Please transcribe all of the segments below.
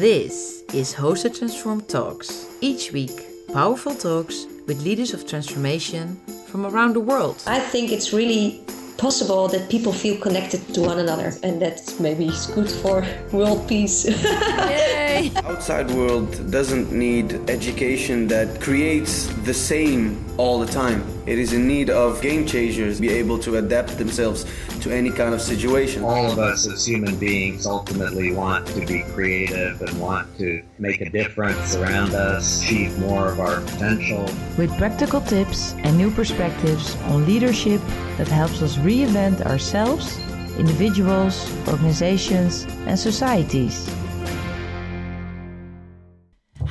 This is Hosted Transform Talks. Each week, powerful talks with leaders of transformation from around the world. I think it's really possible that people feel connected to one another and that maybe is good for world peace. Yay! Outside world doesn't need education that creates the same all the time. It is in need of game changers be able to adapt themselves to any kind of situation. All of us as human beings ultimately want to be creative and want to make a difference around us, achieve more of our potential. with practical tips and new perspectives on leadership that helps us reinvent ourselves, individuals, organizations, and societies.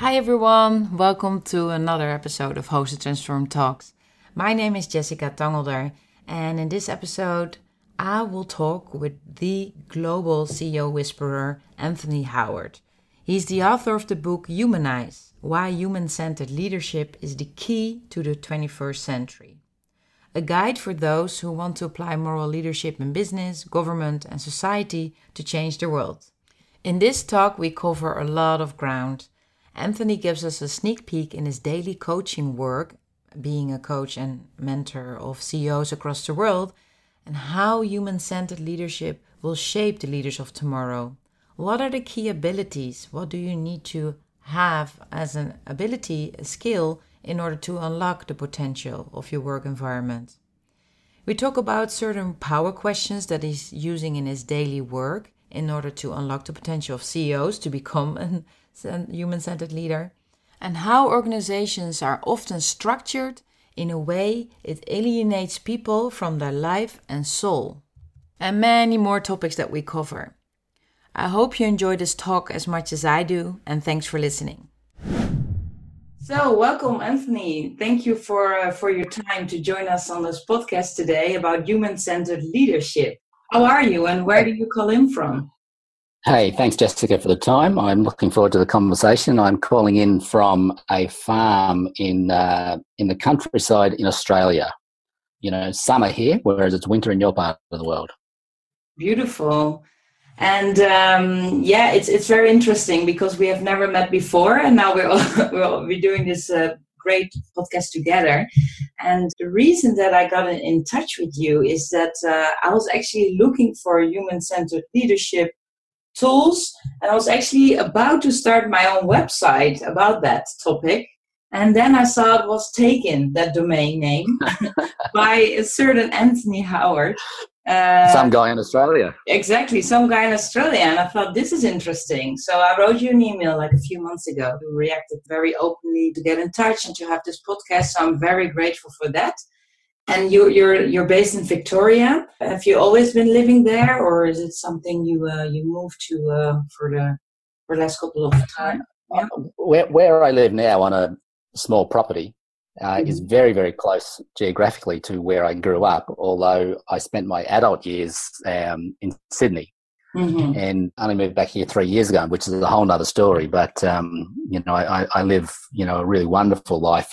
Hi everyone, welcome to another episode of Hosted Transform Talks. My name is Jessica Tangelder, and in this episode, I will talk with the global CEO whisperer Anthony Howard. He's the author of the book Humanize Why Human Centered Leadership is the Key to the 21st Century. A guide for those who want to apply moral leadership in business, government, and society to change the world. In this talk, we cover a lot of ground. Anthony gives us a sneak peek in his daily coaching work, being a coach and mentor of CEOs across the world, and how human centered leadership will shape the leaders of tomorrow. What are the key abilities? What do you need to have as an ability, a skill, in order to unlock the potential of your work environment? We talk about certain power questions that he's using in his daily work in order to unlock the potential of CEOs to become a human centered leader, and how organizations are often structured in a way it alienates people from their life and soul, and many more topics that we cover. I hope you enjoy this talk as much as I do, and thanks for listening. So, welcome, Anthony. Thank you for uh, for your time to join us on this podcast today about human-centered leadership. How are you, and where do you call in from? Hey, thanks, Jessica, for the time. I'm looking forward to the conversation. I'm calling in from a farm in uh, in the countryside in Australia. You know, summer here, whereas it's winter in your part of the world. Beautiful. And um, yeah, it's it's very interesting because we have never met before, and now we're all, we're, all, we're doing this uh, great podcast together. And the reason that I got in, touch with you is that uh, I was actually looking for human-centered leadership tools, and I was actually about to start my own website about that topic. And then I saw it was taken, that domain name, by a certain Anthony Howard. Uh, Some guy in Australia. Exactly, some guy in Australia, and I thought this is interesting. So I wrote you an email like a few months ago. You reacted very openly to get in touch and to have this podcast. So I'm very grateful for that. And you, you're you're based in Victoria. Have you always been living there, or is it something you uh, you moved to uh, for the for the last couple of time? Yeah. Where, where I live now on a small property uh, is Mhm. very, very close geographically to where I grew up, although I spent my adult years um, in Sydney. Mhm. and only moved back here three years ago, which is a whole other story. But um, you know, I, I live you know a really wonderful life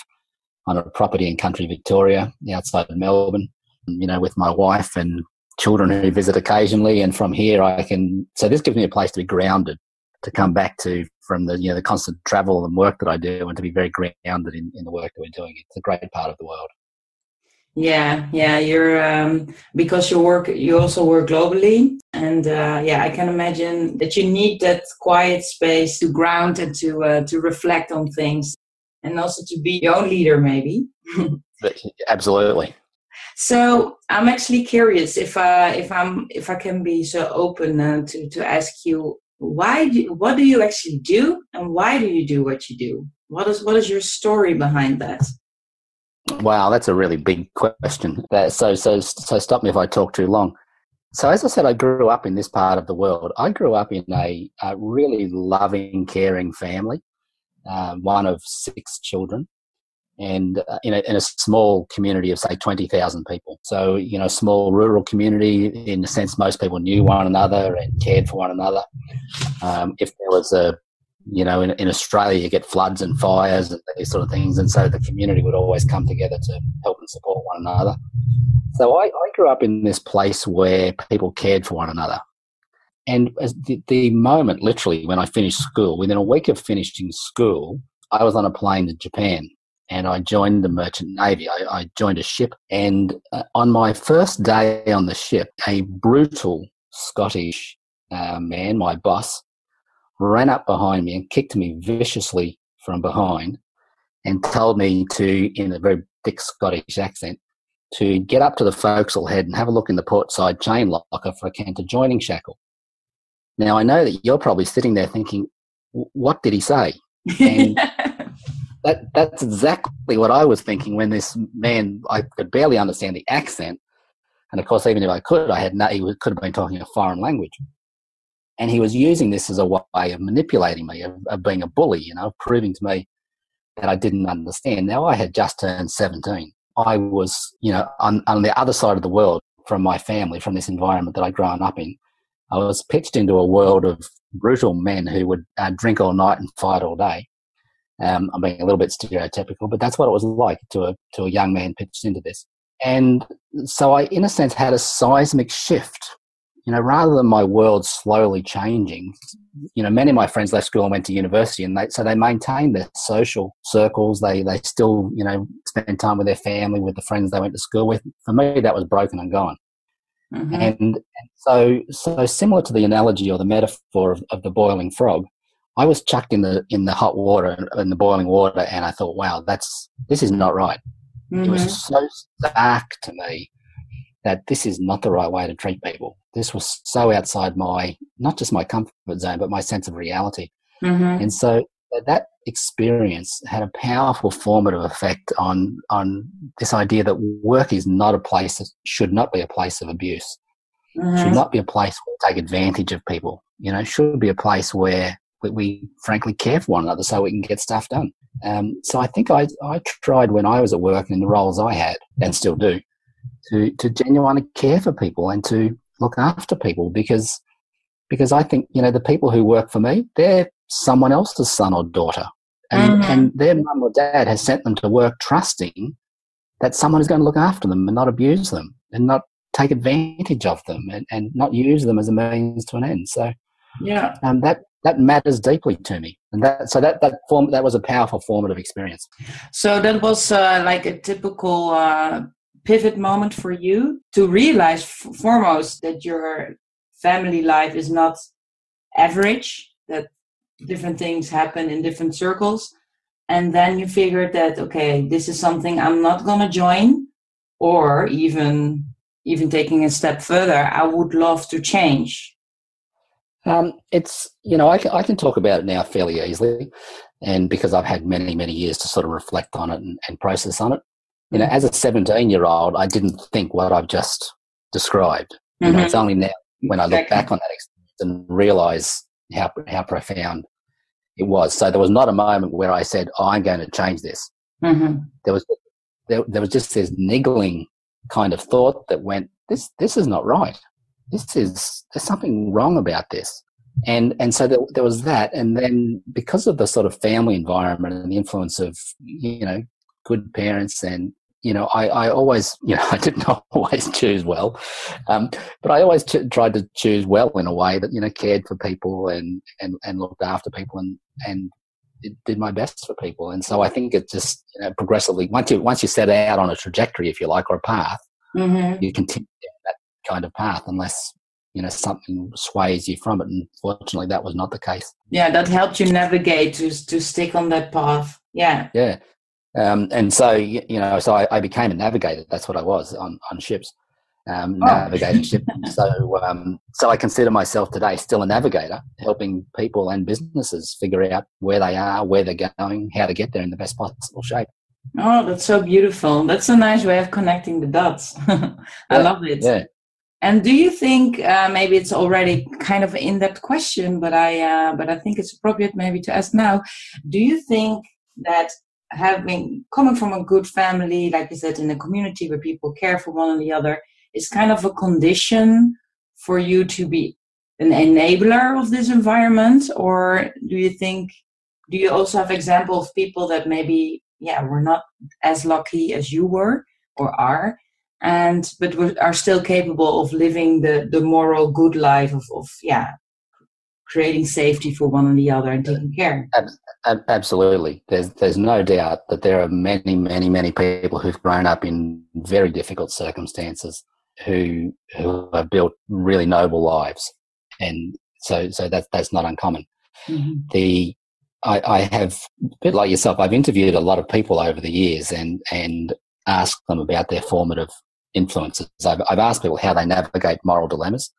on a property in country Victoria, outside of Melbourne. You know, with my wife and children who visit occasionally, and from here I can. So this gives me a place to be grounded, to come back to from the you know the constant travel and work that I do, and to be very grounded in, in the work that we're doing. It's a great part of the world. Yeah, yeah, you're um, because you work, you also work globally, and uh, yeah, I can imagine that you need that quiet space to ground and to uh, to reflect on things, and also to be your own leader, maybe. But absolutely. So I'm actually curious if I if I'm if I can be so open uh, to to ask you why do, what do you actually do and why do you do what you do? What is what is your story behind that? Wow, that's a really big question. That, so, so, so, stop me if I talk too long. So, as I said, I grew up in this part of the world. I grew up in a, a really loving, caring family, um, one of six children, and uh, in, a, in a small community of say twenty thousand people. So, you know, small rural community. In a sense, most people knew one another and cared for one another. Um, if there was a you know, in, in Australia, you get floods and fires and these sort of things, and so the community would always come together to help and support one another. So I, I grew up in this place where people cared for one another. And the, the moment, literally, when I finished school, within a week of finishing school, I was on a plane to Japan and I joined the merchant navy. I, I joined a ship, and uh, on my first day on the ship, a brutal Scottish uh, man, my boss, ran up behind me and kicked me viciously from behind, and told me to, in a very thick Scottish accent, to get up to the forecastle head and have a look in the port side chain locker for a Kenter joining shackle. Now I know that you're probably sitting there thinking, "What did he say?" And that that's exactly what I was thinking when this man I could barely understand the accent, and of course, even if I could, I had not, he could have been talking a foreign language, and he was using this as a way of manipulating me, of, of being a bully, you know, proving to me that I didn't understand. Now I had just turned seventeen. I was, you know, on, on the other side of the world from my family, from this environment that I'd grown up in. I was pitched into a world of brutal men who would uh, drink all night and fight all day um, I'm being a little bit stereotypical, but that's what it was like to a to a young man pitched into this. And so I, in a sense, had a seismic shift. You know, rather than my world slowly changing, you know, many of my friends left school and went to university, and they, so they maintained their social circles. They they still, you know, spend time with their family, with the friends they went to school with. For me, that was broken and gone. Mm-hmm. And, and so, so similar to the analogy or the metaphor of, of the boiling frog, I was chucked in the in the hot water in the boiling water, and I thought, wow, that's this is not right. Mm-hmm. It was mm-hmm. so stark to me that this is not the right way to treat people. This was so outside my not just my comfort zone, but my sense of reality. Mm-hmm. And so that experience had a powerful formative effect on on this idea that work is not a place that should not be a place of abuse. Mm-hmm. Should not be a place where we take advantage of people. You know, should be a place where we, we frankly care for one another so we can get stuff done. Um, so I think I, I tried when I was at work in the roles I had and still do to, to genuinely care for people and to look after people because because I think you know the people who work for me they're someone else's son or daughter and, mm-hmm. and their mum or dad has sent them to work trusting that someone is going to look after them and not abuse them and not take advantage of them and, and not use them as a means to an end. So yeah, um, that that matters deeply to me and that so that that form that was a powerful formative experience so that was uh, like a typical uh, pivot moment for you to realize f- foremost that your family life is not average that different things happen in different circles and then you figured that okay this is something i'm not going to join or even even taking a step further i would love to change um, it's you know I can, I can talk about it now fairly easily, and because I've had many many years to sort of reflect on it and, and process on it. You know, mm-hmm. as a 17 year old, I didn't think what I've just described. You mm-hmm. know, it's mm-hmm. only now when I look back on that experience and realize how how profound it was. So there was not a moment where I said, oh, "I'm going to change this." Mm-hmm. There was there, there was just this niggling kind of thought that went, "This this is not right." this is there's something wrong about this and and so there, there, was that and then because of the sort of family environment and the influence of you know good parents and you know i, I always you know i didn't always choose well. Um, but i always ch- tried to choose well in a way that you know cared for people and and, and looked after people and and did my best for people. And so i think it just you know progressively once you once you set out on a trajectory if you like or a path mm-hmm. you continue that kind of path unless you know something sways you from it. And fortunately that was not the case. Yeah that helped you navigate to to stick on that path. Yeah. Yeah um, and so you know so I, I, became a navigator. That's what i was on on ships um, oh. navigating ships. So um, so i consider myself today still a navigator helping people and businesses figure out where they are where they're going how to get there in the best possible shape. Oh that's so beautiful. That's a nice way of connecting the dots. I yeah, love it. yeah. And do you think uh, maybe it's already kind of in that question, but I uh, but I think it's appropriate maybe to ask now. Do you think that having coming from a good family, like you said, in a community where people care for one another, is kind of a condition for you to be an enabler of this environment, or do you think? Do you also have example of people that maybe yeah were not as lucky as you were or are, and but are still capable of living the the moral good life of, of yeah creating safety for one and the other and taking care absolutely there's there's no doubt that there are many many many people who've grown up in very difficult circumstances who who have built really noble lives and so so that's that's not uncommon mm-hmm. the I, I have a bit like yourself i've interviewed a lot of people over the years and and asked them about their formative influences. I've, I've asked people how they navigate moral dilemmas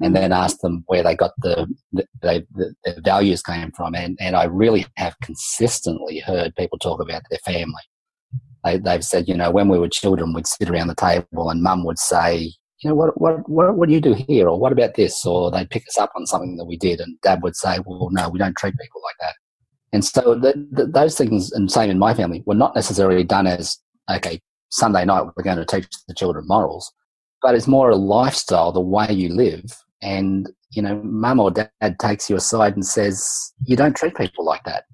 and then asked them where they got the, the, the, the values came from. And, and I really have consistently heard people talk about their family. They, they've said, you know, when we were children, we'd sit around the table and mum would say, you know, what, what, what, what do you do here? Or what about this? Or they'd pick us up on something that we did. And dad would say, well, no, we don't treat people like that. And so the, the, those things, and same in my family, were not necessarily done as, okay, Sunday night we're going to teach the children morals, but it's more a lifestyle, the way you live. And, you know, mum or dad takes you aside and says, you don't treat people like that.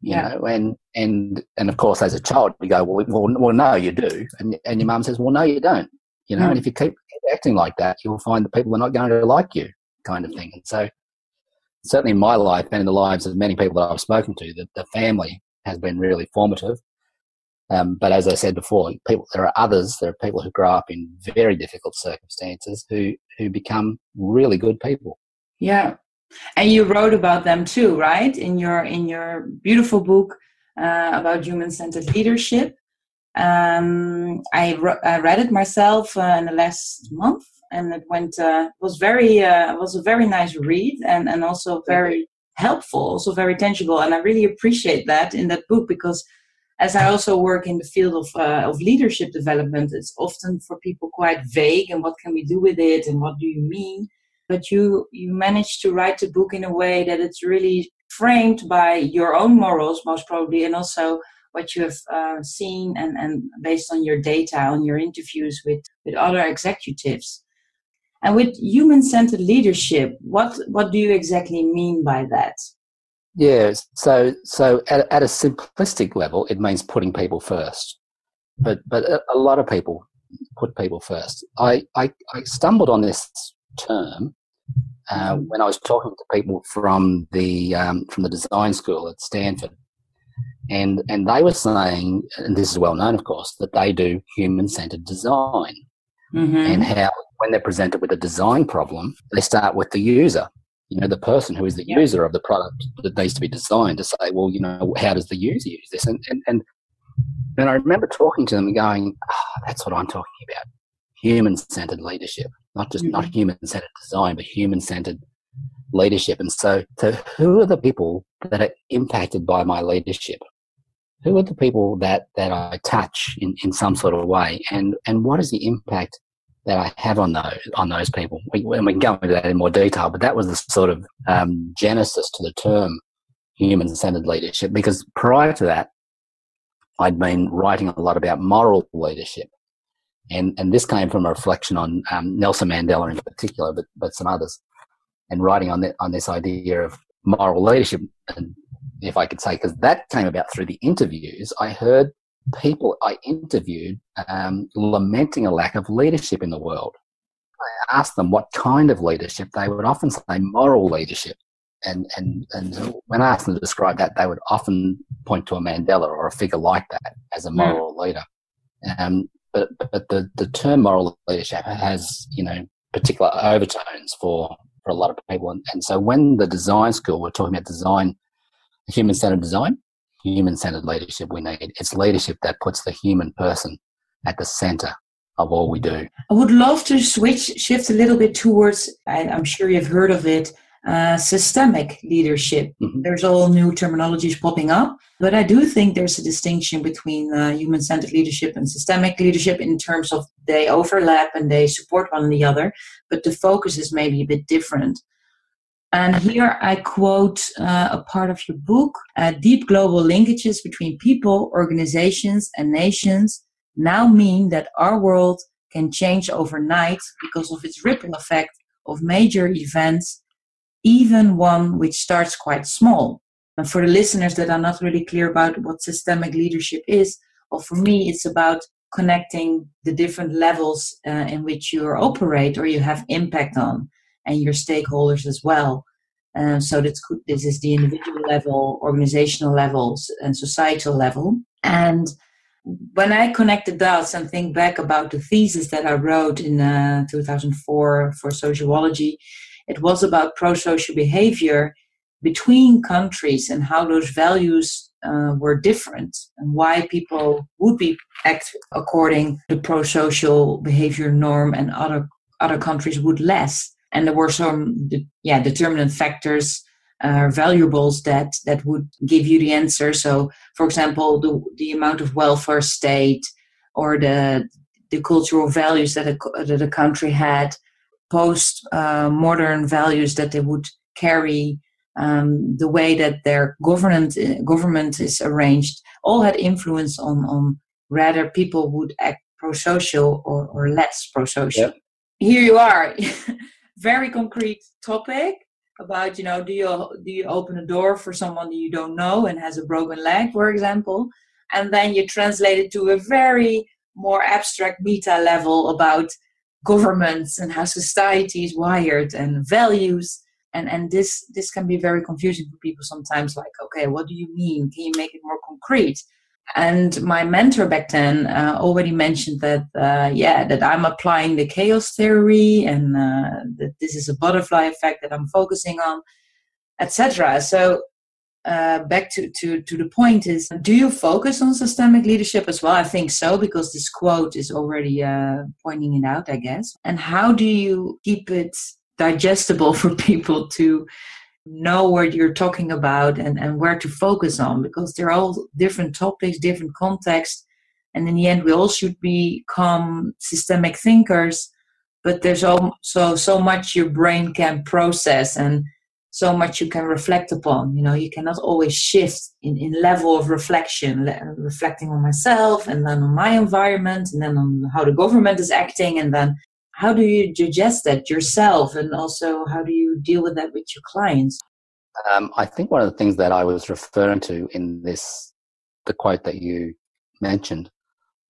You yeah. know, and, and, and of course, as a child, you go, well, well, well no, you do. And, and your mum says, well, no, you don't. You know, mm. and if you keep acting like that, you'll find that people are not going to like you, kind of thing. And so, certainly in my life and in the lives of many people that I've spoken to, that the family has been really formative. Um, but as I said before, people there are others. There are people who grow up in very difficult circumstances who who become really good people. Yeah, and you wrote about them too, right? In your in your beautiful book uh, about human-centered leadership. Um, I, I, read it myself uh, in the last month, and it went uh, was very uh, was a very nice read, and and also very helpful, also very tangible, and I really appreciate that in that book because as I also work in the field of, uh, of leadership development, it's often for people quite vague and what can we do with it and what do you mean? But you, you managed to write the book in a way that it's really framed by your own morals, most probably, and also what you have uh, seen and, and based on your data, on your interviews with, with other executives. And with human centered leadership, what, what do you exactly mean by that? Yeah, so so at, at a simplistic level, it means putting people first. But but a, lot of people put people first. I, I, I stumbled on this term uh, mm-hmm. when I was talking to people from the um, from the design school at Stanford, and and they were saying, and this is well known, of course, that they do human centered design, mm-hmm. and how when they're presented with a design problem, they start with the user you know, the person who is the user of the product that needs to be designed to say, well, you know, how does the user use this? And, and, and, and I remember talking to them and going, oh, that's what I'm talking about. Human centered leadership, not just mm-hmm. not human centered design, but human centered leadership. And so, so who are the people that are impacted by my leadership? Who are the people that, that I touch in, in some sort of way? And, and what is the impact that I have on those on those people. We, and we can go into that in more detail, but that was the sort of um, genesis to the term human-centered leadership. Because prior to that, I'd been writing a lot about moral leadership, and and this came from a reflection on um, Nelson Mandela in particular, but but some others, and writing on on this idea of moral leadership. And if I could say, because that came about through the interviews, I heard people I interviewed um, lamenting a lack of leadership in the world. I asked them what kind of leadership. They would often say moral leadership. And, and, and when I asked them to describe that, they would often point to a Mandela or a figure like that as a hmm. moral mm. leader. Um, but, but the, the term moral leadership has, you know, particular overtones for, for a lot of people. And, and so when the design school, we're talking about design, human centered design, human centered leadership we need. It's leadership that puts the human person at the center of all we do. I would love to switch, shift a little bit towards, I'm sure you've heard of it, uh, systemic leadership. Mm-hmm. There's all new terminologies popping up, but I do think there's a distinction between uh, human centered leadership and systemic leadership in terms of they overlap and they support one another, but the focus is maybe a bit different. And here I quote uh, a part of your book uh, Deep global linkages between people, organizations, and nations now mean that our world can change overnight because of its ripple effect of major events, even one which starts quite small. And for the listeners that are not really clear about what systemic leadership is, well, for me, it's about connecting the different levels uh, in which you operate or you have impact on and your stakeholders as well. Um, so this, this is the individual level, organizational levels, and societal level. And when I connect the dots and think back about the thesis that I wrote in uh, 2004 for sociology, it was about pro-social behavior between countries and how those values uh, were different and why people would be act according to the pro-social behavior norm and other other countries would less and there were some yeah determinant factors uh, valuables that that would give you the answer. So for example the the amount of welfare state or the the cultural values that a, that a country had post uh, modern values that they would carry um, the way that their government government is arranged all had influence on on whether people would act pro-social or, or less pro-social. Yep. here you are very concrete topic about you know do you do you open a door for someone that you don't know and has a broken leg for example and then you translate it to a very more abstract meta level about governments and how society is wired and values. And and this this can be very confusing for people sometimes like okay what do you mean? Can you make it more concrete and my mentor back then uh, already mentioned that uh, yeah that i'm applying the chaos theory and uh, that this is a butterfly effect that i'm focusing on etc so uh, back to, to, to the point is do you focus on systemic leadership as well? I think so because this quote is already uh, pointing it out i guess. And how do you keep it digestible for people to know what you're talking about and, and where to focus on because they're all different topics, different contexts. And in the end, we all should become systemic thinkers, but there's also so much your brain can process and so much you can reflect upon. You know, you cannot always shift in, in level of reflection, reflecting on myself and then on my environment and then on how the government is acting and then how do you digest that yourself and also how do you deal with that with your clients? Um, i think one of the things that i was referring to in this the quote that you mentioned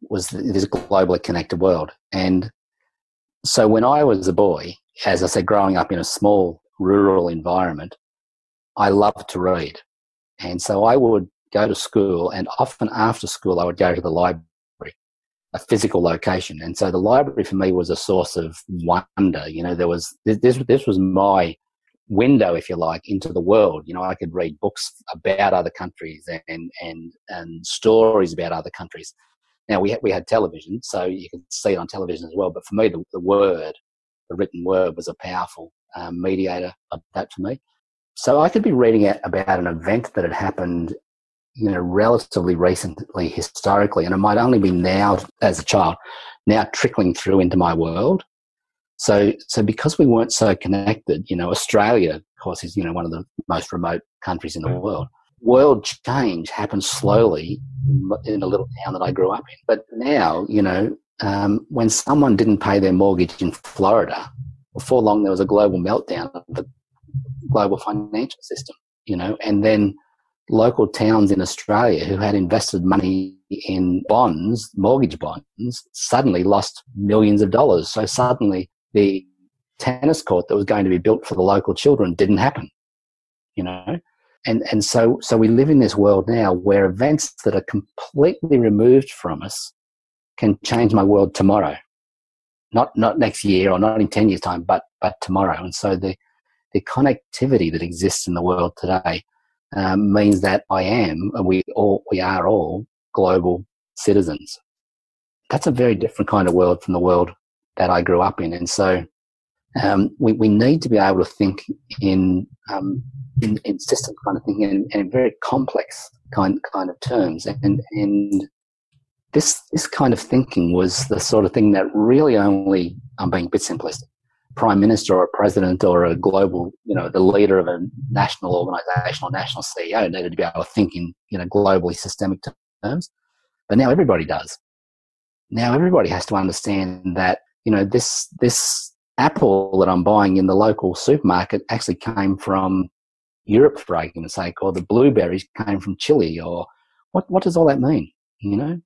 was this globally connected world. And so when i was a boy as i said growing up in a small rural environment i loved to read. And so i would go to school and often after school i would go to the library a physical location. And so the library for me was a source of wonder. You know, there was this this was my window, if you like, into the world. You know, I could read books about other countries and and and stories about other countries. Now we had, we had television, so you could see it on television as well. But for me, the, the word, the written word, was a powerful um, mediator of that for me. So I could be reading about an event that had happened you know, relatively recently historically, and it might only be now as a child, now trickling through into my world. So, so because we weren't so connected, you know, Australia, of course, is you know one of the most remote countries in the world. World change happens slowly in a little town that I grew up in. But now, you know, um, when someone didn't pay their mortgage in Florida, before long there was a global meltdown of the global financial system. You know, and then local towns in Australia who had invested money in bonds, mortgage bonds, suddenly lost millions of dollars. So suddenly the tennis court that was going to be built for the local children didn't happen, you know? And, and so, so we live in this world now where events that are completely removed from us can change my world tomorrow. Not, not next year or not in 10 years time, but, but tomorrow. And so the, the connectivity that exists in the world today um, means that I am, we all, we are all global citizens. That's a very different kind of world from the world that I grew up in, and so um, we we need to be able to think in um, in, in system kind of thinking and, and very complex kind kind of terms, and and this this kind of thinking was the sort of thing that really only I'm being a bit simplistic prime minister or a president or a global, you know, the leader of a national organization or national CEO needed to be able to think in, you know, globally systemic terms. But now everybody does. Now everybody has to understand that, you know, this, this apple that I'm buying in the local supermarket actually came from Europe, for argument's sake, or the blueberries came from Chile, or what, what does all that mean? You know,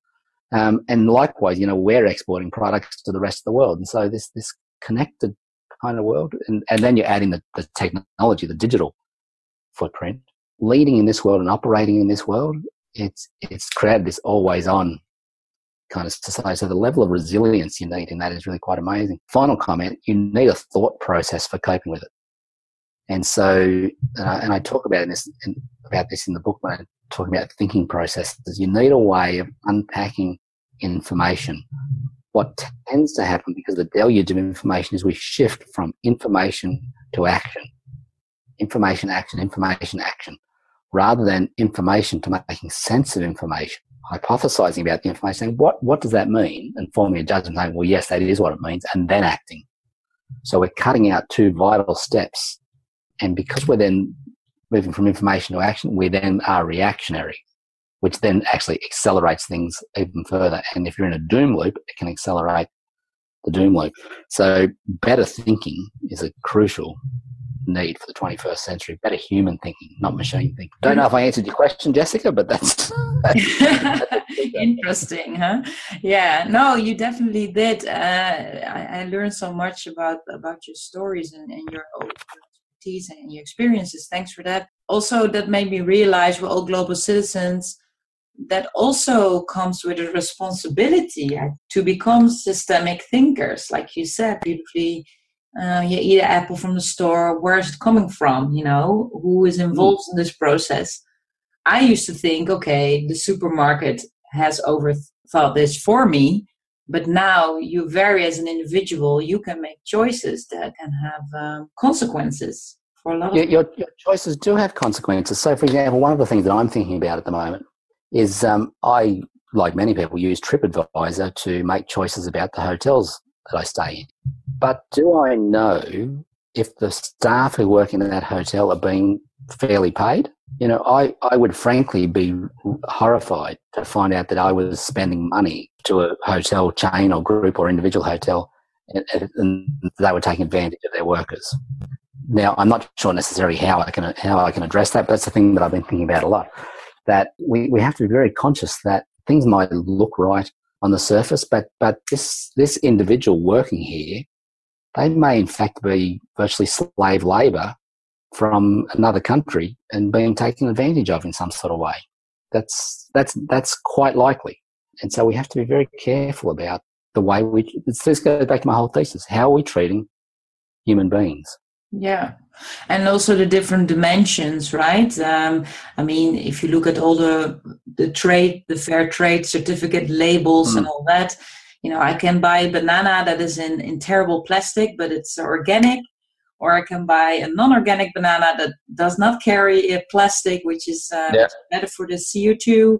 Um, and likewise, you know, we're exporting products to the rest of the world. And so this, this connected kind of world, and, and then you add in the, the technology, the digital footprint, leading in this world and operating in this world, it's, it's created this always on kind of society. So the level of resilience you need in that is really quite amazing. Final comment, you need a thought process for coping with it. And so, and I, and I talk about this in, about this in the book when I talk about thinking processes. You need a way of unpacking information. What tends to happen because the deluge of information is we shift from information to action, information, action, information, action, rather than information to making sense of information, hypothesizing about the information, saying what what does that mean, and forming a judgment, saying well yes that is what it means, and then acting. So we're cutting out two vital steps and because we're then moving from information to action, we then are reactionary, which then actually accelerates things even further. And if you're in a doom loop, it can accelerate the doom loop. So better thinking is a crucial need for the 21st century. Better human thinking, not machine thinking. Don't know if I answered your question, Jessica, but that's, interesting, huh? Yeah, no, you definitely did. Uh, I, I, learned so much about about your stories and, and your expertise and your experiences. Thanks for that. Also, that made me realize we're all global citizens. That also comes with a responsibility to become systemic thinkers, like you said beautifully. Uh, you eat an apple from the store. Where's it coming from? You know, who is involved mm. in this process? I used to think, okay, the supermarket has overthought this for me, but now you vary as an individual you can make choices that can have um, consequences for a lot of your, your, your, choices do have consequences so for example one of the things that i'm thinking about at the moment is um, i like many people use tripadvisor to make choices about the hotels that i stay in but do i know if the staff who work in that hotel are being fairly paid you know, I, I would frankly be horrified to find out that I was spending money to a hotel chain or group or individual hotel and, and they were taking advantage of their workers. Now, I'm not sure necessarily how I can how I can address that, but that's the thing that I've been thinking about a lot. That we, we have to be very conscious that things might look right on the surface, but but this this individual working here, they may in fact be virtually slave labour from another country and being taken advantage of in some sort of way. That's that's that's quite likely, and so we have to be very careful about the way we. This goes back to my whole thesis: how are we treating human beings? Yeah, and also the different dimensions, right? Um, I mean, if you look at all the the trade, the fair trade certificate labels mm. and all that, you know, I can buy a banana that is in in terrible plastic, but it's organic or I can buy a non-organic banana that does not carry a plastic, which is uh, yeah. better for the CO2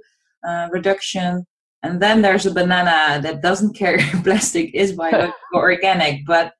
uh, reduction. And then there's a banana that doesn't carry plastic, is by organic, but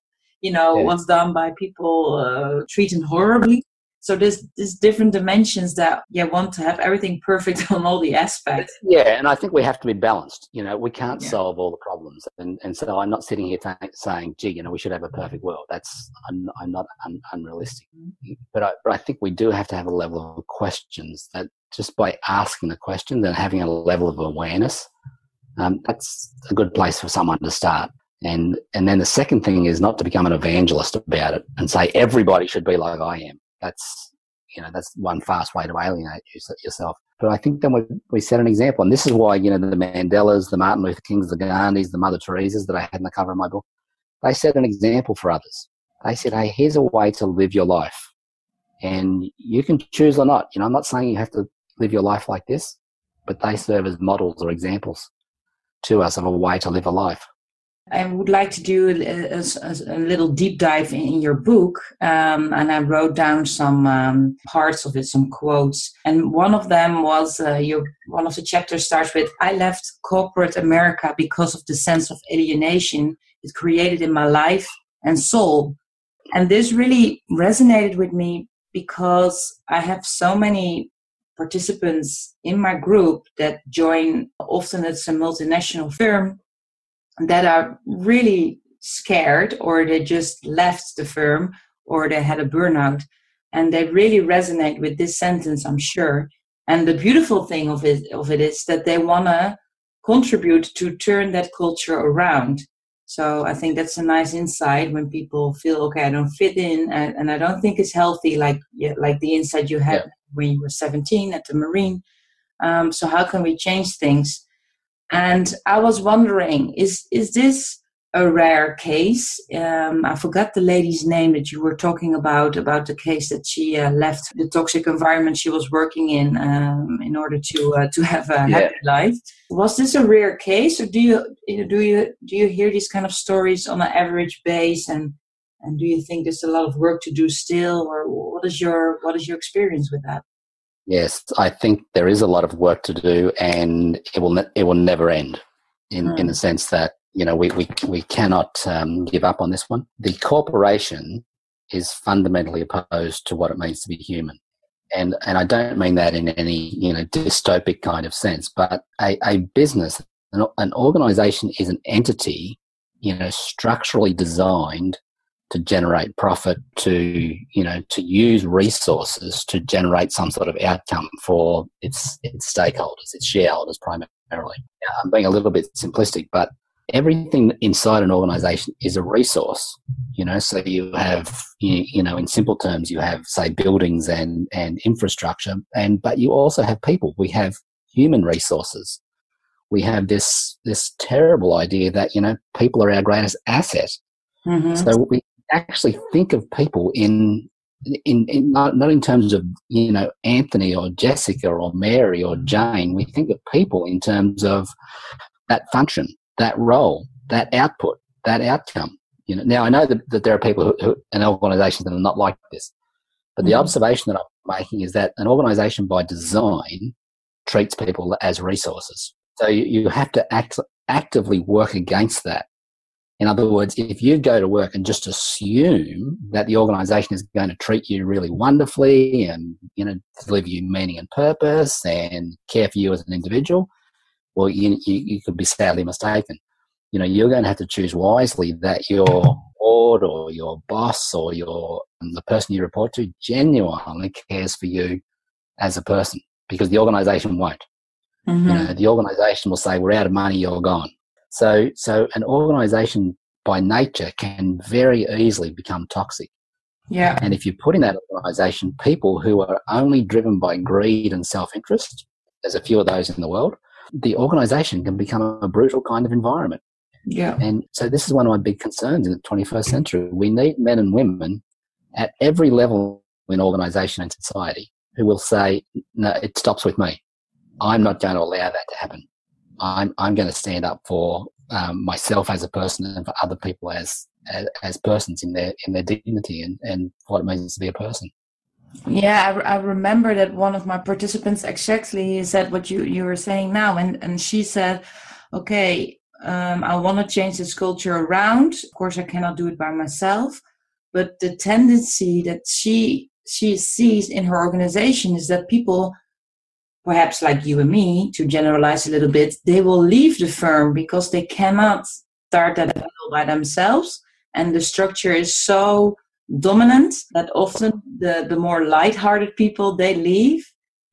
you know yeah. was done by people uh, treated horribly. So there's there's different dimensions that yeah want to have everything perfect on all the aspects. Yeah and i think we have to be balanced you know we can't yeah. solve all the problems. And and so i'm not sitting here saying gee you know we should have a perfect world. That's i'm, I'm not un- unrealistic. Mm-hmm. but I, but I think we do have to have a level of questions that just by asking the questions and having a level of awareness um, that's a good place for someone to start and and then the second thing is not to become an evangelist about it and say everybody should be like I am that's you know that's one fast way to alienate yourself. But I think then we, we set an example, and this is why you know the Mandelas, the Martin Luther Kings, the Gandhis, the Mother Teresa's that I had in the cover of my book, they set an example for others. They said, "Hey, here's a way to live your life, and you can choose or not." You know, I'm not saying you have to live your life like this, but they serve as models or examples to us of a way to live a life. I would like to do a, a, a little deep dive in your book, um, and I wrote down some um, parts of it, some quotes, and one of them was uh, your one of the chapters starts with "I left corporate America because of the sense of alienation it created in my life and soul," and this really resonated with me because I have so many participants in my group that join. Often it's a multinational firm that are really scared or they just left the firm or they had a burnout and they really resonate with this sentence i'm sure and the beautiful thing of it of it is that they want to contribute to turn that culture around. So I think that's a nice insight when people feel okay, I don't fit in, and, and I don't think it's healthy, like like the insight you had yeah. when you were 17 at the Marine. Um, so how can we change things? And I was wondering, is is this a rare case. Um, I forgot the lady's name that you were talking about, about the case that she uh, left the toxic environment she was working in um, in order to uh, to have a yeah. happy life. Was this a rare case, or do you do you do you hear these kind of stories on an average base, and and do you think there's a lot of work to do still, or what is your what is your experience with that? Yes, I think there is a lot of work to do, and it will ne- it will never end. In mm. in the sense that you know, we, we, we cannot um, give up on this one. The corporation is fundamentally opposed to what it means to be human. And, and I don't mean that in any, you know, dystopic kind of sense, but a, a business, an, an organization is an entity, you know, structurally designed to generate profit, to, you know, to use resources to generate some sort of outcome for its, its stakeholders, its shareholders primarily. I'm being a little bit simplistic, but everything inside an organization is a resource you know so you have you, you, know in simple terms you have say buildings and and infrastructure and but you also have people we have human resources we have this this terrible idea that you know people are our greatest asset mm-hmm. so we actually think of people in in, in not, not in terms of you know Anthony or Jessica or Mary or Jane. We think of people in terms of that function that role, that output, that outcome. You know, now I know that, that there are people who, who, and organizations that are not like this, but mm-hmm. the observation that I'm making is that an organization by design treats people as resources. So you, you have to act, actively work against that. In other words, if you go to work and just assume that the organization is going to treat you really wonderfully and, you know, deliver you meaning and purpose and care for you as an individual, well, you, you, could be sadly mistaken. You know, you're going to have to choose wisely that your board or your boss or your the person you report to genuinely cares for you as a person because the organization won't. Mm-hmm. You know, the organization will say, "We're out of money. You're gone." So, so an organization by nature can very easily become toxic. Yeah. And if you put in that organization people who are only driven by greed and self-interest, there's a few of those in the world, the organization can become a brutal kind of environment. Yeah. And so this is one of my big concerns in the 21st century. We need men and women at every level in organization and society who will say, no, it stops with me. I'm not going to allow that to happen. I'm, I'm going to stand up for um, myself as a person and for other people as, as, as persons in their, in their dignity and, and what it means to be a person. Yeah, I, I, remember that one of my participants exactly said what you, you were saying now. And, and she said, okay, um, I want to change this culture around. Of course, I cannot do it by myself. But the tendency that she she sees in her organization is that people, perhaps like you and me, to generalize a little bit, they will leave the firm because they cannot start that by themselves. And the structure is so dominant that often the the more light-hearted people they leave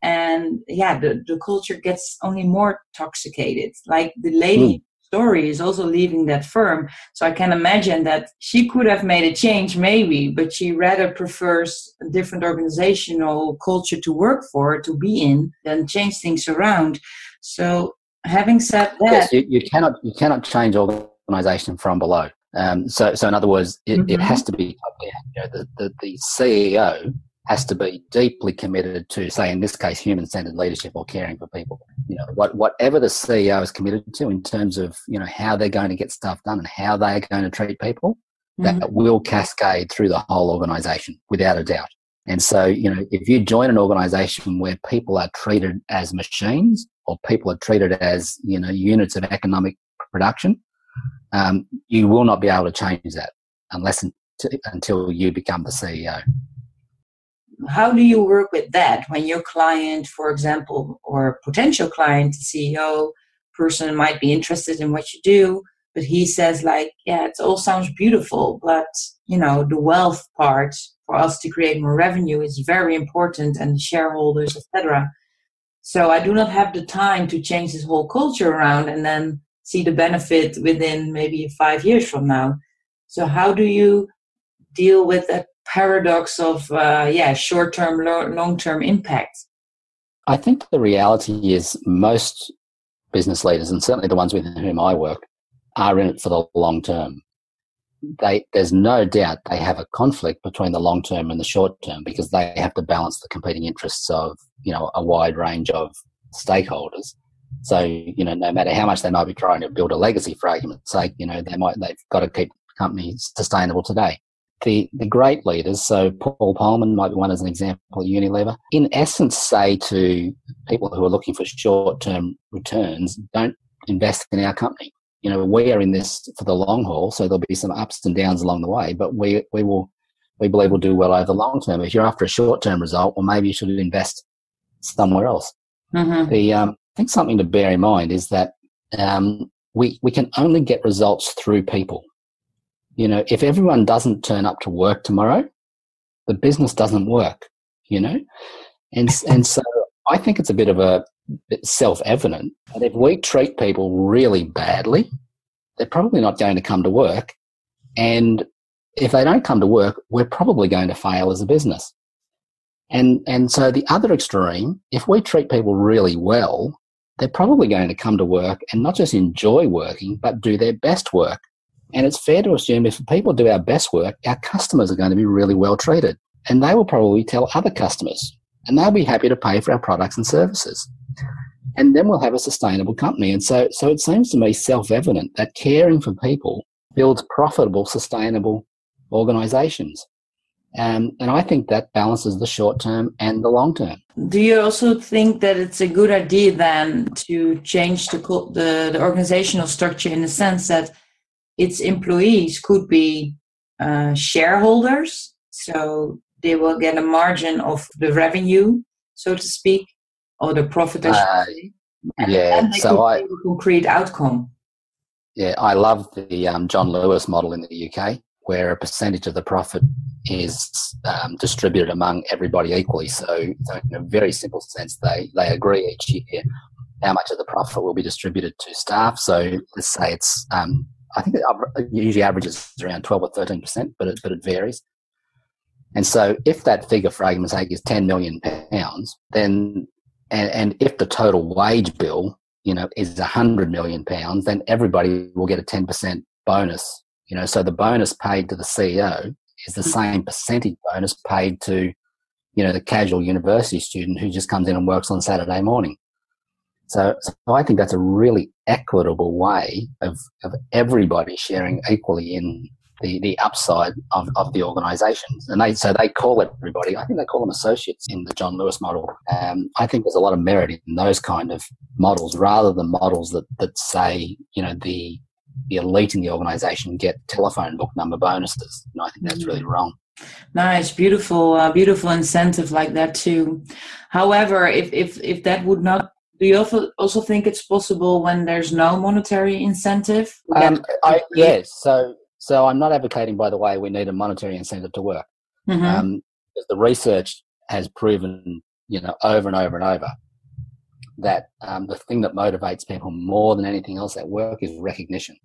and yeah the, the culture gets only more toxicated like the lady mm. Story is also leaving that firm so i can imagine that she could have made a change maybe but she rather prefers a different organizational culture to work for to be in than change things around so having said that yes, you, you cannot you cannot change organization from below um, so, so in other words, it, mm-hmm. it has to be down. You know, the, the, the CEO has to be deeply committed to, say, in this case, human-centered leadership or caring for people. You know, what, whatever the CEO is committed to in terms of you know how they're going to get stuff done and how they are going to treat people, mm-hmm. that will cascade through the whole organisation without a doubt. And so, you know, if you join an organisation where people are treated as machines or people are treated as you know units of economic production, um, you will not be able to change that unless until you become the CEO. How do you work with that when your client, for example, or potential client, CEO person might be interested in what you do, but he says like, yeah, it all sounds beautiful, but you know, the wealth part for us to create more revenue is very important and shareholders, etc. So I do not have the time to change this whole culture around and then see the benefit within maybe five years from now. So how do you deal with that paradox of uh, yeah short term, long term impact? I think the reality is most business leaders, and certainly the ones with whom I work, are in it for the long term. They, there's no doubt they have a conflict between the long term and the short term because they have to balance the competing interests of you know a wide range of stakeholders. So you know, no matter how much they might be trying to build a legacy, for argument's sake, you know, they might they've got to keep the company sustainable today. The the great leaders, so Paul Polman might be one as an example, Unilever, in essence say to people who are looking for short term returns, don't invest in our company. You know, we are in this for the long haul, so there'll be some ups and downs along the way, but we we will we believe we'll do well over the long term. If you're after a short term result, well, maybe you should invest somewhere else. Mm-hmm. The um, I think something to bear in mind is that um, we we can only get results through people. You know, if everyone doesn't turn up to work tomorrow, the business doesn't work. You know, and and so I think it's a bit of a self evident that if we treat people really badly, they're probably not going to come to work, and if they don't come to work, we're probably going to fail as a business. And, and so the other extreme, if we treat people really well, they're probably going to come to work and not just enjoy working, but do their best work. And it's fair to assume if people do our best work, our customers are going to be really well treated. And they will probably tell other customers, and they'll be happy to pay for our products and services. And then we'll have a sustainable company. And so, so it seems to me self evident that caring for people builds profitable, sustainable organizations. Um, and I think that balances the short term and the long term. Do you also think that it's a good idea then to change the, the, the organizational structure in the sense that its employees could be uh, shareholders, so they will get a margin of the revenue, so to speak, or the profit. Uh, yeah, so I concrete outcome. Yeah, I love the um, John Lewis model in the UK where a percentage of the profit is um, distributed among everybody equally. So, so, in a very simple sense, they, they agree each year how much of the profit will be distributed to staff. So let's say it's, um, I think it usually averages around 12 or 13%, but it, but it varies. And so if that figure, for argument's sake, is 10 million pounds, then, and, and if the total wage bill, you know, is 100 million pounds, then everybody will get a 10% bonus you know, so the bonus paid to the CEO is the mm. same percentage bonus paid to, you know, the casual university student who just comes in and works on Saturday morning. So, so I think that's a really equitable way of, of everybody sharing equally in the, the upside of, of the organizations. And they, so they call everybody, I think they call them associates in the John Lewis model. Um, I think there's a lot of merit in those kind of models rather than models that, that say, you know, the, the elite in the organization get telephone book number bonuses. And I think that's really mm. wrong. Nice, beautiful, uh, beautiful incentive like that too. However, if if if that would not, do you also also think it's possible when there's no monetary incentive? Um, I, yes. So so I'm not advocating, by the way, we need a monetary incentive to work. Mm-hmm. Um, the research has proven, you know, over and over and over that um, the thing that motivates people more than anything else at work is recognition.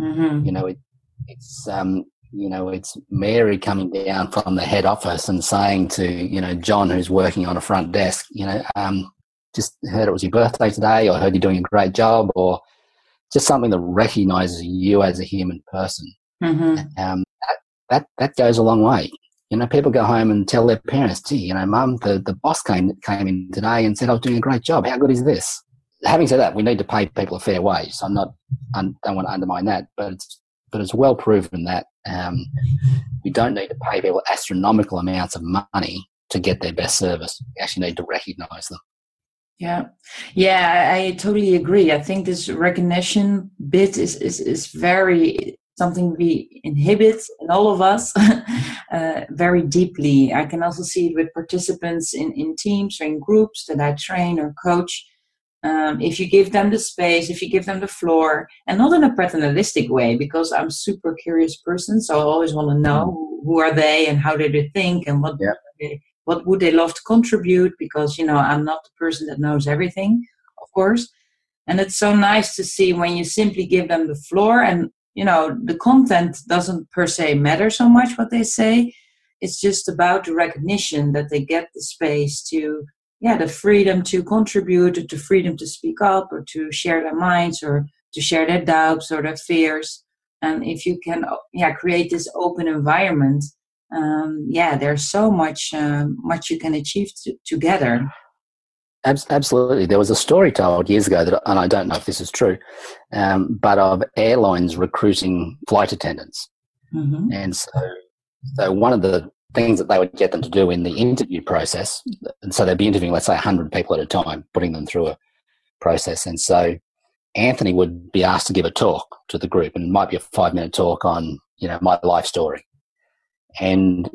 Mm-hmm. You know, it, it's um, you know, it's Mary coming down from the head office and saying to you know John, who's working on a front desk, you know, um, just heard it was your birthday today, or heard you're doing a great job, or just something that recognizes you as a human person. Mm-hmm. Um, that, that that goes a long way. You know, people go home and tell their parents, "Gee, you know, Mum, the, the boss came came in today and said I was doing a great job. How good is this?" Having said that, we need to pay people a fair wage. So I'm not, I don't want to undermine that, but it's but it's well proven that um, we don't need to pay people astronomical amounts of money to get their best service. We actually need to recognise them. Yeah, yeah, I, totally agree. I think this recognition bit is is, is very something we inhibit in all of us uh, very deeply. I can also see it with participants in, in teams or in groups that I train or coach. Um, if you give them the space, if you give them the floor, and not in a paternalistic way, because I'm super curious person, so I always want to know mm-hmm. who are they and how do they think and what yeah. they, what would they love to contribute? Because you know i'm not the person that knows everything of course. And it's so nice to see when you simply give them the floor and you know the content doesn't per se matter so much what they say. It's just about the recognition that they get the space to yeah the freedom to contribute or the freedom to speak up or to share their minds or to share their doubts or their fears. And if you can yeah create this open environment um, yeah there's so much uh, much you can achieve t- together Absolutely. There was a story told years ago that, and I don't know if this is true, um, but of airlines recruiting flight attendants. Mm-hmm. And so, so one of the things that they would get them to do in the interview process, and so they'd be interviewing, let's say, 100 people at a time, putting them through a process. And so Anthony would be asked to give a talk to the group, and it might be a five minute talk on, you know, my life story. And,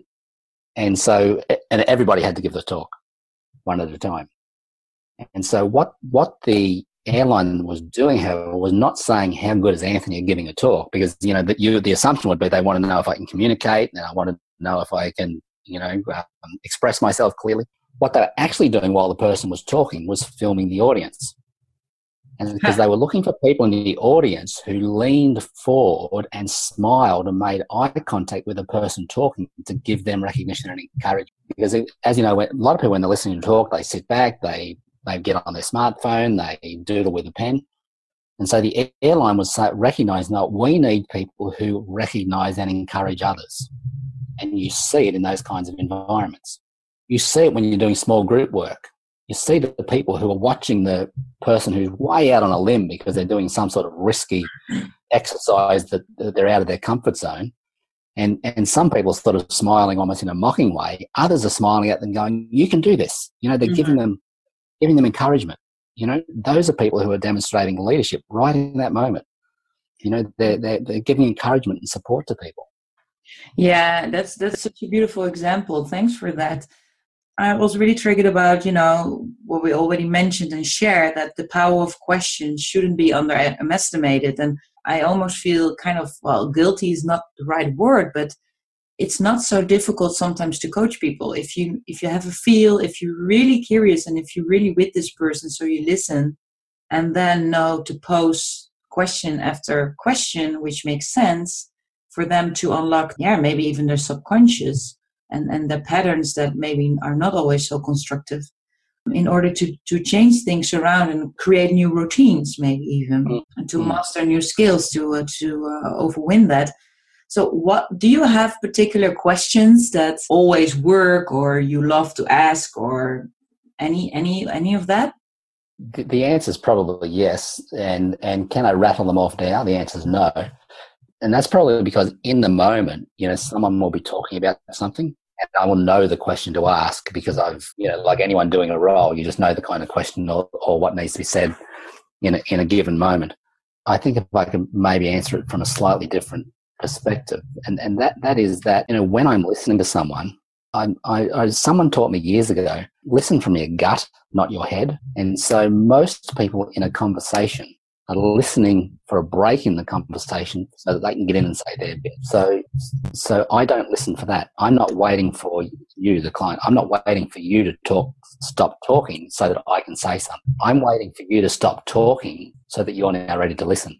and so, and everybody had to give the talk one at a time. And so what what the airline was doing, however, was not saying how good is Anthony at giving a talk because you know that you the assumption would be they want to know if I can communicate and I want to know if I can you know um, express myself clearly. What they were actually doing while the person was talking was filming the audience. And because they were looking for people in the audience who leaned forward and smiled and made eye contact with the person talking to give them recognition and encouragement. Because, as you know, a lot of people, when they're listening to talk, they sit back, they they get on their smartphone, they doodle with a pen. And so the airline was recognizing that we need people who recognize and encourage others. And you see it in those kinds of environments. You see it when you're doing small group work. You see the people who are watching the person who's way out on a limb because they're doing some sort of risky exercise that they're out of their comfort zone. And, and some people sort of smiling almost in a mocking way. Others are smiling at them going, you can do this. You know, they're mm-hmm. giving them giving them encouragement. You know, those are people who are demonstrating leadership right in that moment. You know, they're, they're, they're giving encouragement and support to people. Yeah, that's that's such a beautiful example. Thanks for that. I was really triggered about, you know, what we already mentioned and shared that the power of questions shouldn't be underestimated. And I almost feel kind of, well, guilty is not the right word, but it's not so difficult sometimes to coach people if you if you have a feel if you're really curious and if you're really with this person so you listen and then know to pose question after question which makes sense for them to unlock yeah maybe even their subconscious and and the patterns that maybe are not always so constructive in order to to change things around and create new routines maybe even mm-hmm. and to master new skills to uh, to uh, overwin that so, what do you have particular questions that always work, or you love to ask, or any any any of that? The, the answer is probably yes, and and can I rattle them off now? The answer is no, and that's probably because in the moment, you know, someone will be talking about something, and I will know the question to ask because I've, you know, like anyone doing a role, you just know the kind of question or, or what needs to be said in a, in a given moment. I think if I can maybe answer it from a slightly different perspective, and and that that is that you know when I'm listening to someone, I, I, I, someone taught me years ago, listen from your gut, not your head. And so most people in a conversation are listening for a break in the conversation so that they can get in and say their bit. So, so I don't listen for that. I'm not waiting for you, the client. I'm not waiting for you to talk, stop talking so that I can say something. I'm waiting for you to stop talking so that you're now ready to listen.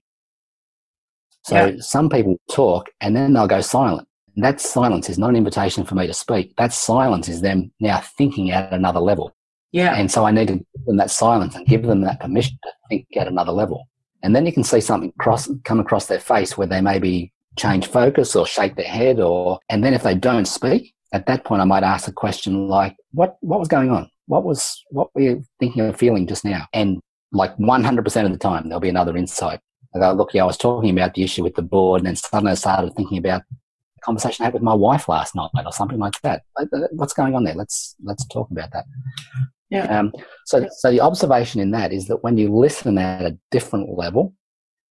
So yeah. some people talk and then they'll go silent. That silence is not an invitation for me to speak. That silence is them now thinking at another level. Yeah. And so I need to give them that silence and give them that permission to think at another level. And then you can see something cross come across their face where they maybe change focus or shake their head or and then if they don't speak, at that point I might ask a question like, What what was going on? What was what were you thinking or feeling just now? And like 100% of the time, there'll be another insight. I go, look, yeah, I was talking about the issue with the board, and then suddenly I started thinking about the conversation I had with my wife last night, or something like that. Uh, what's going on there? Let's let's talk about that. Yeah. Um, so, so the observation in that is that when you listen at a different level,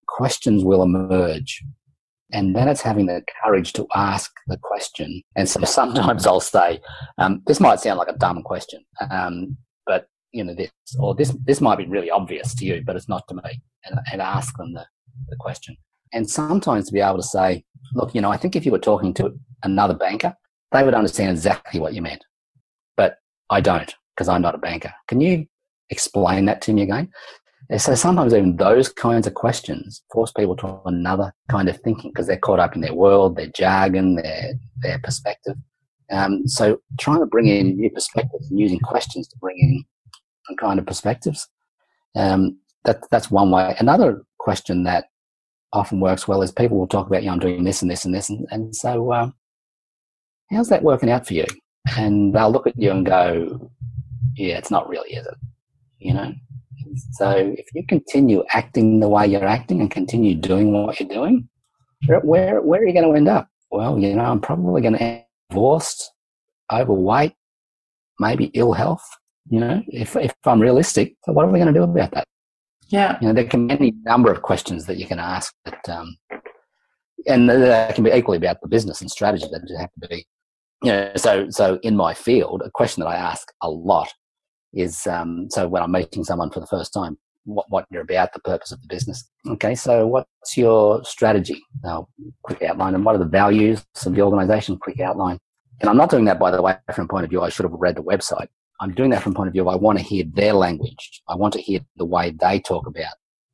questions will emerge. And then it's having the courage to ask the question. And so sometimes I'll say, um, this might sound like a dumb question, um, but you know this, or this this might be really obvious to you, but it's not to me. And, and ask them the, the question. And sometimes to be able to say, look, you know, I think if you were talking to another banker, they would understand exactly what you meant. But I don't because I'm not a banker. Can you explain that to me again? And so sometimes even those kinds of questions force people to another kind of thinking because they're caught up in their world, their jargon, their their perspective. Um, so trying to bring in new perspectives and using questions to bring in kind of perspectives. Um, that that's one way. Another question that often works well is people will talk about, you know, I'm doing this and this and this, and, and so um, how's that working out for you? And they'll look at you and go, yeah, it's not really, is it? You know. So if you continue acting the way you're acting and continue doing what you're doing, where where are you going to end up? Well, you know, I'm probably going to end divorced, overweight, maybe ill health. You know, if if I'm realistic, so what are we going to do about that? Yeah. You know, there can be any number of questions that you can ask that, um, and that can be equally about the business and strategy that you have to be. You know, so so in my field, a question that I ask a lot is um, so when I'm meeting someone for the first time, what, what you're about, the purpose of the business. Okay, so what's your strategy? Now, quick outline, and what are the values of the organization? Quick outline. And I'm not doing that, by the way, from a point of view, I should have read the website. I'm doing that from a point of view, I want to hear their language. I want to hear the way they talk about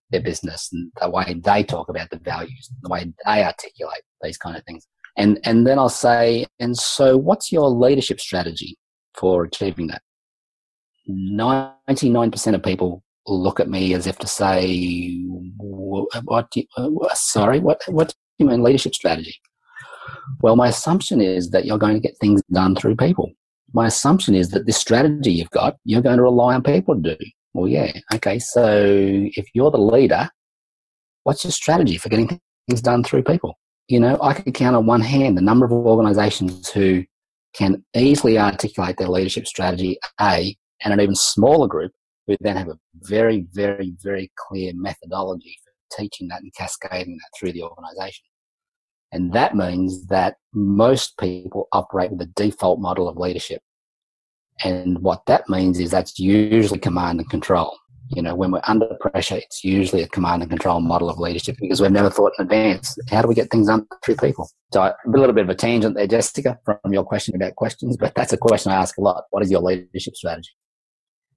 their business and the way they talk about the values, the way they articulate these kind of things. And, and then I'll say, and so what's your leadership strategy for achieving that? 99% of people look at me as if to say, "What? You, uh, sorry, what? What do you mean leadership strategy?" Well, my assumption is that you're going to get things done through people. My assumption is that this strategy you've got, you're going to rely on people to do. Well, yeah, okay. So if you're the leader, what's your strategy for getting things done through people? You know, I can count on one hand the number of organisations who can easily articulate their leadership strategy, A, and an even smaller group who then have a very, very, very clear methodology for teaching that and cascading that through the organization. And that means that most people operate with a default model of leadership. And what that means is that's usually command and control. You know, when we're under pressure, it's usually a command and control model of leadership because we've never thought in advance. How do we get things done through people? So a little bit of a tangent there, Jessica, from your question about questions, but that's a question I ask a lot. What is your leadership strategy?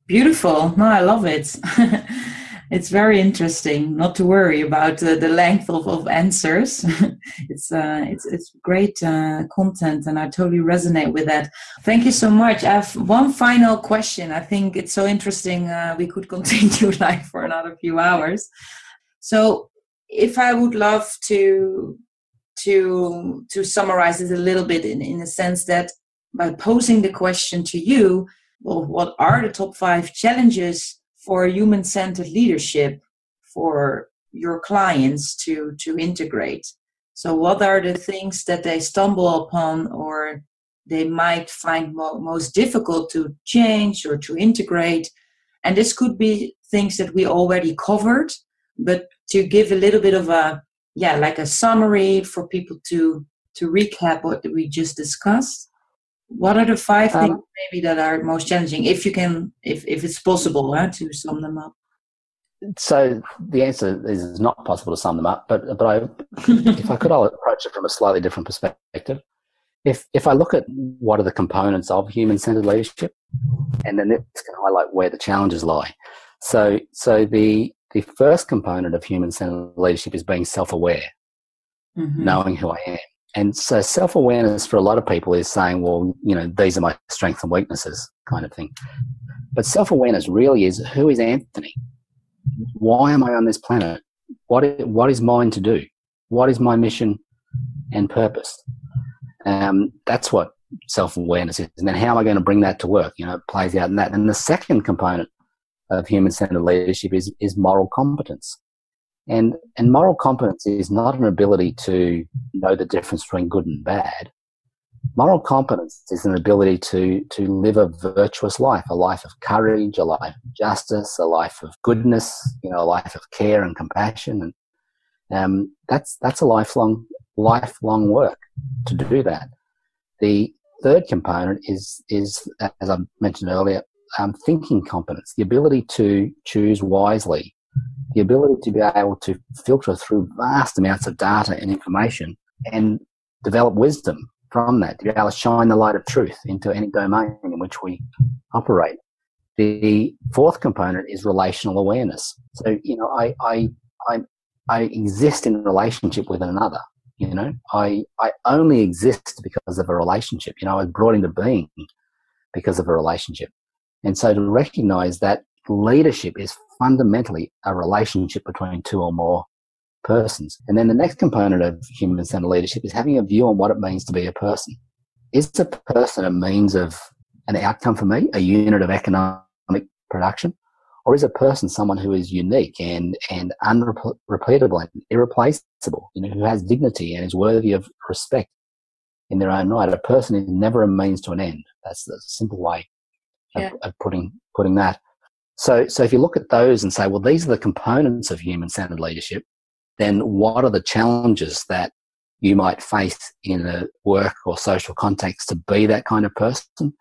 Beautiful. No, I love it. it's very interesting. Not to worry about uh, the length of, of answers. it's uh, it's it's great uh, content, and I totally resonate with that. Thank you so much. I have one final question. I think it's so interesting. Uh, we could continue like for another few hours. So, if I would love to to to summarize it a little bit in in the sense that by posing the question to you well, what are the top five challenges for human centered leadership for your clients to, to integrate? So, what are the things that they stumble upon or they might find mo- most difficult to change or to integrate? And this could be things that we already covered, but to give a little bit of a yeah, like a summary for people to to recap what we just discussed what are the five um, things maybe that are most challenging, if you can, if if it's possible, huh, to sum them up? So the answer is it's not possible to sum them up, but but I, if I could, I'll approach it from a slightly different perspective. If if I look at what are the components of human-centered leadership, and then this can highlight where the challenges lie. So so the the first component of human-centered leadership is being self-aware, mm-hmm. knowing who I am. And so self awareness for a lot of people is saying, well, you know, these are my strengths and weaknesses kind of thing. But self awareness really is who is Anthony? Why am I on this planet? What, what is mine to do? What is my mission and purpose? Um, that's what self awareness is. And then how am I going to bring that to work? You know, it plays out in that. And the second component of human centered leadership is, is moral competence. And, and moral competence is not an ability to know the difference between good and bad. Moral competence is an ability to, to live a virtuous life, a life of courage, a life of justice, a life of goodness, you know, a life of care and compassion. And um, that's, that's a lifelong, lifelong work to do that. The third component is, is as I mentioned earlier, um, thinking competence, the ability to choose wisely, the ability to be able to filter through vast amounts of data and information and develop wisdom from that, to be able to shine the light of truth into any domain in which we operate. The fourth component is relational awareness. So, you know, I, I, I, I exist in relationship with another. You know, I, I only exist because of a relationship. You know, I was brought into being because of a relationship. And so to recognize that leadership is fundamentally a relationship between two or more persons. And then the next component of human centered leadership is having a view on what it means to be a person. Is a person a means of an outcome for me, a unit of economic production? Or is a person someone who is unique and, and unrepeatable and irreplaceable, you know, who has dignity and is worthy of respect in their own right? A person is never a means to an end. That's the simple way yeah. of, of putting, putting that. So, so if you look at those and say, well, these are the components of human centered leadership, then what are the challenges that you might face in a work or social context to be that kind of person?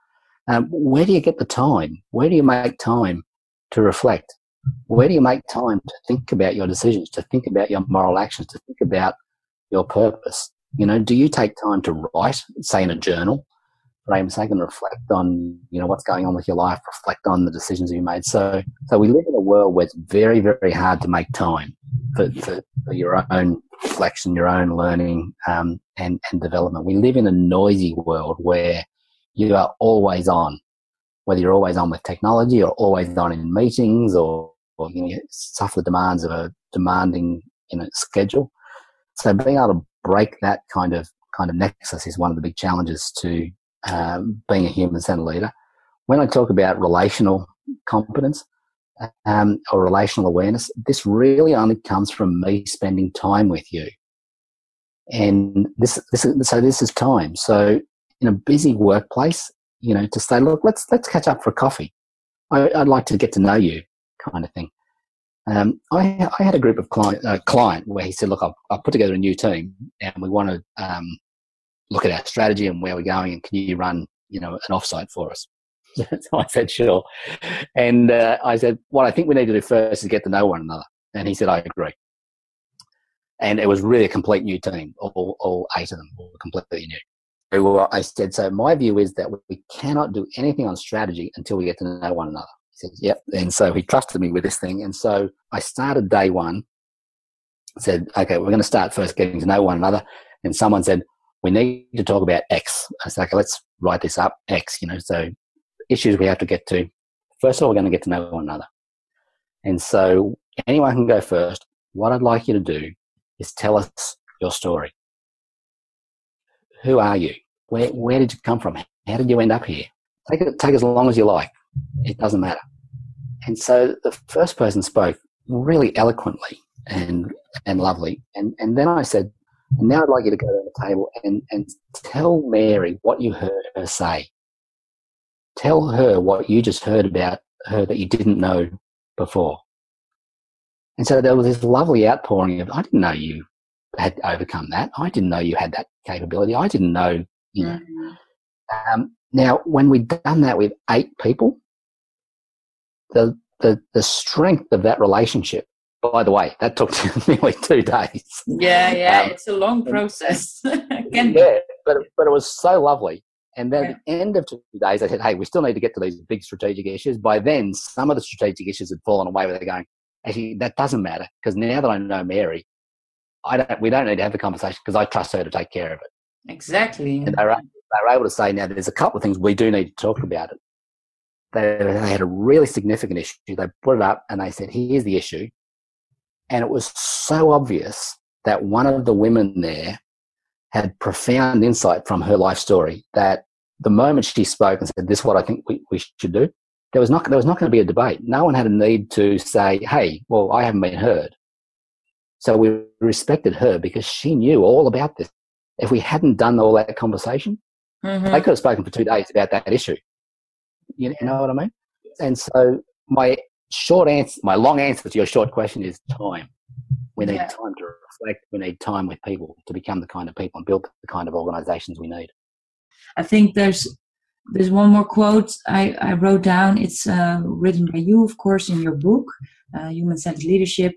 Um, where do you get the time? Where do you make time to reflect? Where do you make time to think about your decisions, to think about your moral actions, to think about your purpose? You know, do you take time to write, say in a journal, sake, and reflect on, you know, what's going on with your life, reflect on the decisions you made? So, so we live in a world where it's very, very hard to make time for, for, for your own reflection, your own learning, um, and, and development. We live in a noisy world where you are always on, whether you're always on with technology or always on in meetings or, or you, know, suffer the demands of a demanding you know, schedule. So being able to break that kind of kind of nexus is one of the big challenges to um, being a human-centered leader. When I talk about relational competence um, or relational awareness, this really only comes from me spending time with you. And this, this is, so this is time. So in a busy workplace, you know, to say, look, let's let's catch up for coffee. I, would like to get to know you, kind of thing. Um, I, I had a group of client uh, client where he said, look, I've put together a new team and we want to um, look at our strategy and where we're going, and can you run, you know, an offsite for us? so I said, sure. And uh, I said, what I think we need to do first is get to know one another. And he said, I agree. And it was really a complete new team, all, all eight of them were completely new. Well, I said, so my view is that we cannot do anything on strategy until we get to know one another. He said, yep. And so he trusted me with this thing. And so I started day one, said, okay, we're going to start first getting to know one another. And someone said, we need to talk about X. I said, okay, let's write this up, X, you know, so issues we have to get to. First of all, we're going to get to know one another. And so anyone can go first. What I'd like you to do is tell us your story who are you? Where, where did you come from? How did you end up here? Take it, take as long as you like. It doesn't matter. And so the first person spoke really eloquently and, and lovely. And, and then I said, now I'd like you to go to the table and, and tell Mary what you heard her say. Tell her what you just heard about her that you didn't know before. And so there was this lovely outpouring of, I didn't know you had overcome that. I didn't know you had that capability. I didn't know, you know. Mm-hmm. Um, now, when we'd done that with eight people, the, the, the strength of that relationship, by the way, that took nearly two days. Yeah, yeah, um, it's a long process. yeah, but, but it was so lovely. And then yeah. at the end of two days, I said, hey, we still need to get to these big strategic issues. By then, some of the strategic issues had fallen away where they're going, actually, that doesn't matter because now that I know Mary, I don't, we don't need to have the conversation because I trust her to take care of it. Exactly. And they were, they were able to say, now there's a couple of things we do need to talk about it. They, they had a really significant issue. They put it up and they said, here's the issue. And it was so obvious that one of the women there had profound insight from her life story that the moment she spoke and said, this is what I think we, we should do, there was not, there was not going to be a debate. No one had a need to say, hey, well, I haven't been heard. So we respected her because she knew all about this. If we hadn't done all that conversation, mm-hmm. they could have spoken for two days about that issue. You know what I mean? And so my short answer, my long answer to your short question is time. We need yeah. time to reflect. We need time with people to become the kind of people and build the kind of organizations we need. I think there's there's one more quote I, I wrote down. It's uh, written by you, of course, in your book, uh, Human Centered Leadership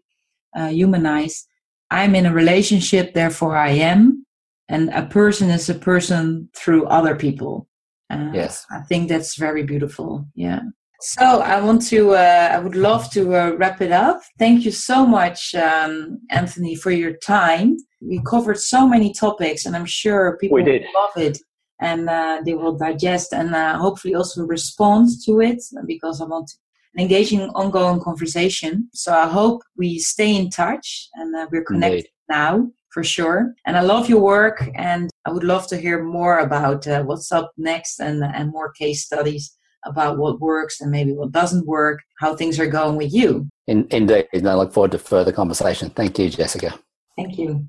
uh, humanize. I'm in a relationship, therefore I am. and a person is a person through other people. Uh, Yes. I think that's very beautiful. Yeah. So I want to, uh, I would love to uh, wrap it up. Thank you so much, um, Anthony, for your time. We covered so many topics, and I'm sure people did. will love it and uh, they will digest and uh, hopefully also respond to it because I want an engaging, ongoing conversation. So I hope we stay in touch and uh, we're connected Indeed. now for sure. And I love your work, and I would love to hear more about uh, what's up next and and more case studies about what works and maybe what doesn't work, how things are going with you. In, indeed. And I look forward to further conversation. Thank you, Jessica. Thank you.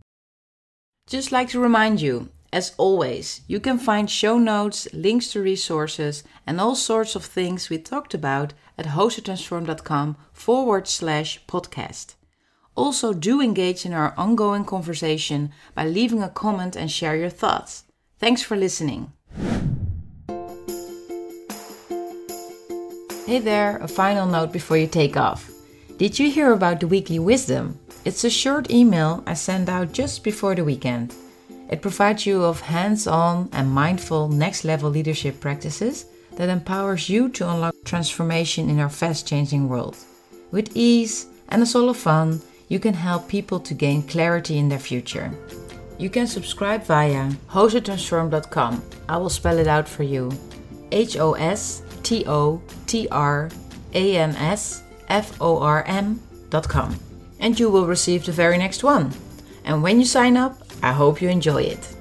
Just like to remind you, as always, you can find show notes, links to resources, and all sorts of things we talked about at hosttotransform.com forward slash podcast. Also, do engage in our ongoing conversation by leaving a comment and share your thoughts. Thanks for listening. Hey there, a final note before you take off. Did you hear about the weekly wisdom? It's a short email I send out just before the weekend. It provides you of hands-on and mindful next-level leadership practices that empowers you to unlock transformation in our fast-changing world. With ease and a soul of fun, you can help people to gain clarity in their future. You can subscribe via hosttotransform.com. I will spell it out for you. H O S T O T R A N S F O R M.com. And you will receive the very next one. And when you sign up, I hope you enjoy it.